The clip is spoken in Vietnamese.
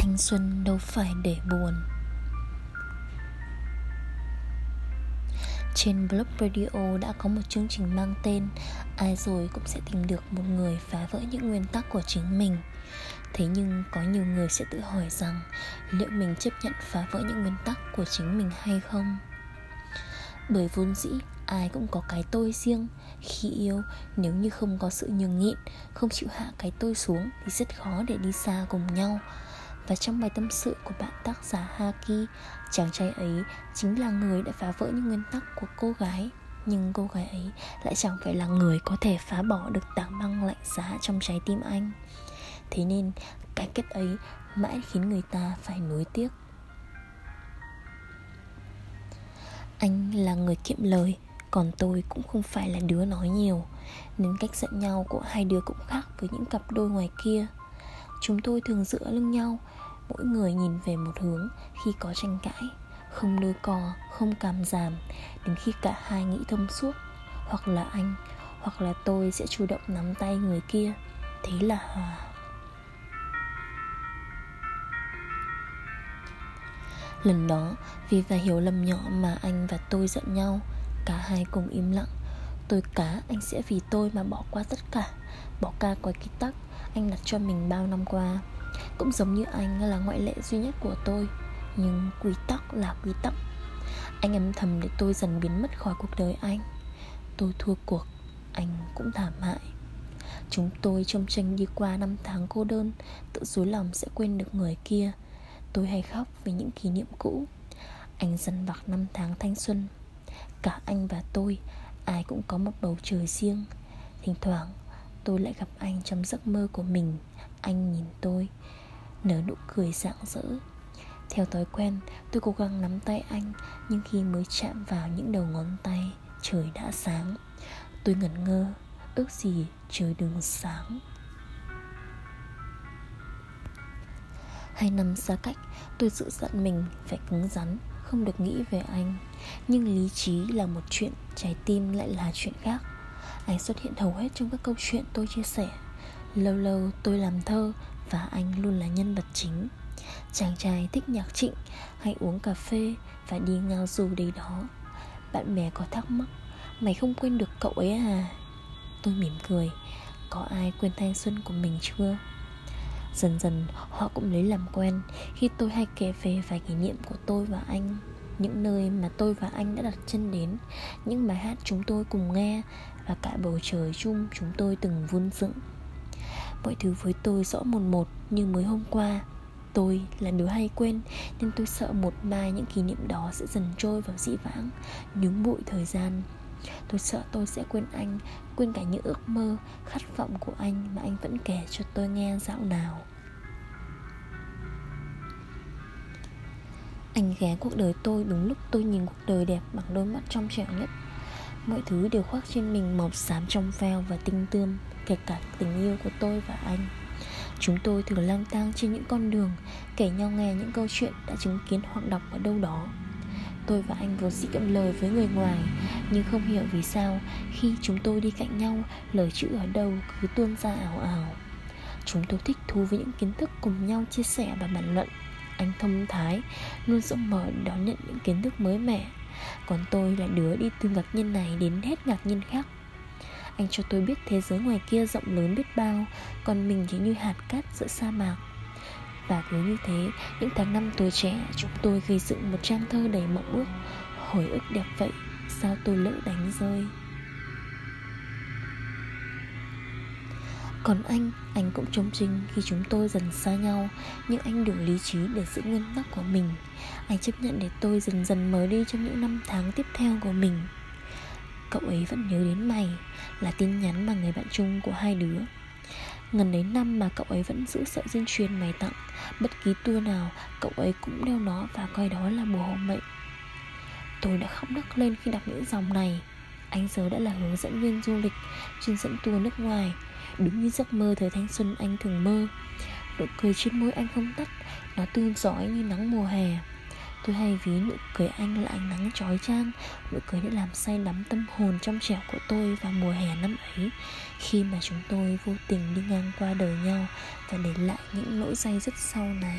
thanh xuân đâu phải để buồn. Trên Blog Radio đã có một chương trình mang tên Ai rồi cũng sẽ tìm được một người phá vỡ những nguyên tắc của chính mình Thế nhưng có nhiều người sẽ tự hỏi rằng Liệu mình chấp nhận phá vỡ những nguyên tắc của chính mình hay không? Bởi vốn dĩ, ai cũng có cái tôi riêng. Khi yêu, nếu như không có sự nhường nhịn, Không chịu hạ cái tôi xuống Thì rất khó để đi xa cùng nhau và trong bài tâm sự của bạn tác giả Haki, Chàng trai ấy chính là người đã phá vỡ những nguyên tắc của cô gái. Nhưng cô gái ấy lại chẳng phải là người có thể phá bỏ được tảng băng lạnh giá trong trái tim anh. Thế nên, cái kết ấy mãi khiến người ta phải nuối tiếc. Anh là người kiệm lời, Còn tôi cũng không phải là đứa nói nhiều. Nên cách giận nhau của hai đứa cũng khác với những cặp đôi ngoài kia. Chúng tôi thường dựa lưng nhau Mỗi người nhìn về một hướng khi có tranh cãi Không đôi cò, không cảm giảm Đến khi cả hai nghĩ thông suốt Hoặc là anh, hoặc là tôi sẽ chủ động nắm tay người kia. Thế là hòa. Lần đó vì vài hiểu lầm nhỏ mà anh và tôi giận nhau Cả hai cùng im lặng. Tôi cá anh sẽ vì tôi mà bỏ qua tất cả Bỏ ca qua kích tắc. Anh đặt cho mình bao năm qua. Cũng giống như anh là ngoại lệ duy nhất của tôi, Nhưng quy tắc là quy tắc. Anh âm thầm để tôi dần biến mất khỏi cuộc đời anh. Tôi thua cuộc, Anh cũng thảm hại Chúng tôi trông tranh đi qua năm tháng cô đơn, Tự dối lòng sẽ quên được người kia. Tôi hay khóc vì những kỷ niệm cũ. Anh dần vặc năm tháng thanh xuân. Cả anh và tôi, Ai cũng có một bầu trời riêng. Thỉnh thoảng tôi lại gặp anh trong giấc mơ của mình. Anh nhìn tôi, Nở nụ cười rạng rỡ. Theo thói quen, tôi cố gắng nắm tay anh, Nhưng khi mới chạm vào những đầu ngón tay, Trời đã sáng. Tôi ngẩn ngơ, Ước gì trời đừng sáng. Hai năm xa cách, Tôi tự dặn mình phải cứng rắn, Không được nghĩ về anh. Nhưng lý trí là một chuyện, Trái tim lại là chuyện khác. Anh xuất hiện hầu hết trong các câu chuyện tôi chia sẻ. Lâu lâu tôi làm thơ Và anh luôn là nhân vật chính. Chàng trai thích nhạc trịnh, Hay uống cà phê Và đi ngao du đây đó. Bạn bè có thắc mắc, Mày không quên được cậu ấy à? Tôi mỉm cười, Có ai quên thanh xuân của mình chưa? Dần dần họ cũng lấy làm quen Khi tôi hay kể về vài kỷ niệm của tôi và anh. Những nơi mà tôi và anh đã đặt chân đến, Những bài hát chúng tôi cùng nghe Và cả bầu trời chung chúng tôi từng vun dựng. Mọi thứ với tôi rõ một một như mới hôm qua. Tôi là đứa hay quên Nên tôi sợ một mai những kỷ niệm đó sẽ dần trôi vào dĩ vãng Nhúng bụi thời gian. Tôi sợ tôi sẽ quên anh, Quên cả những ước mơ, Khát vọng của anh Mà anh vẫn kể cho tôi nghe dạo nào. Anh ghé cuộc đời tôi đúng lúc tôi nhìn cuộc đời đẹp bằng đôi mắt trong trẻo nhất. Mọi thứ đều khoác trên mình màu xám trong veo và tinh tươm, Kể cả tình yêu của tôi và anh. Chúng tôi thường lang thang trên những con đường, Kể nhau nghe những câu chuyện đã chứng kiến hoặc đọc ở đâu đó. Tôi và anh vốn dĩ cận lời với người ngoài, Nhưng không hiểu vì sao Khi chúng tôi đi cạnh nhau, Lời chữ ở đâu cứ tuôn ra ảo ảo. Chúng tôi thích thú với những kiến thức cùng nhau chia sẻ và bàn luận. Anh thông thái, Luôn rộng mở đón nhận những kiến thức mới mẻ. Còn tôi là đứa đi từ ngạc nhiên này đến hết ngạc nhiên khác. Anh cho tôi biết thế giới ngoài kia rộng lớn biết bao, Còn mình chỉ như hạt cát giữa sa mạc. Và cứ như thế, Những tháng năm tuổi trẻ, Chúng tôi gây dựng một trang thơ đầy mộng ước. Hồi ức đẹp vậy, Sao tôi lỡ đánh rơi? Còn anh, anh cũng chống trinh khi chúng tôi dần xa nhau Nhưng anh đủ lý trí để giữ nguyên tắc của mình. Anh chấp nhận để tôi dần dần mới đi trong những năm tháng tiếp theo của mình. Cậu ấy vẫn nhớ đến mày Là tin nhắn mà người bạn chung của hai đứa. Ngần đến năm mà cậu ấy vẫn giữ sợi dây chuyền mày tặng Bất kỳ tour nào Cậu ấy cũng đeo nó và coi đó là bùa hộ mệnh. Tôi đã khóc nấc lên khi đọc những dòng này. Anh giờ đã là hướng dẫn viên du lịch, Chuyên dẫn tour nước ngoài. Đúng như giấc mơ thời thanh xuân anh thường mơ. Nụ cười trên môi anh không tắt, Nó tươi giỏi như nắng mùa hè. Tôi hay ví nụ cười anh là ánh nắng trói trang Nụ cười đã làm say đắm tâm hồn trong trẻo của tôi vào mùa hè năm ấy. Khi mà chúng tôi vô tình đi ngang qua đời nhau Và để lại những nỗi say rất sau này.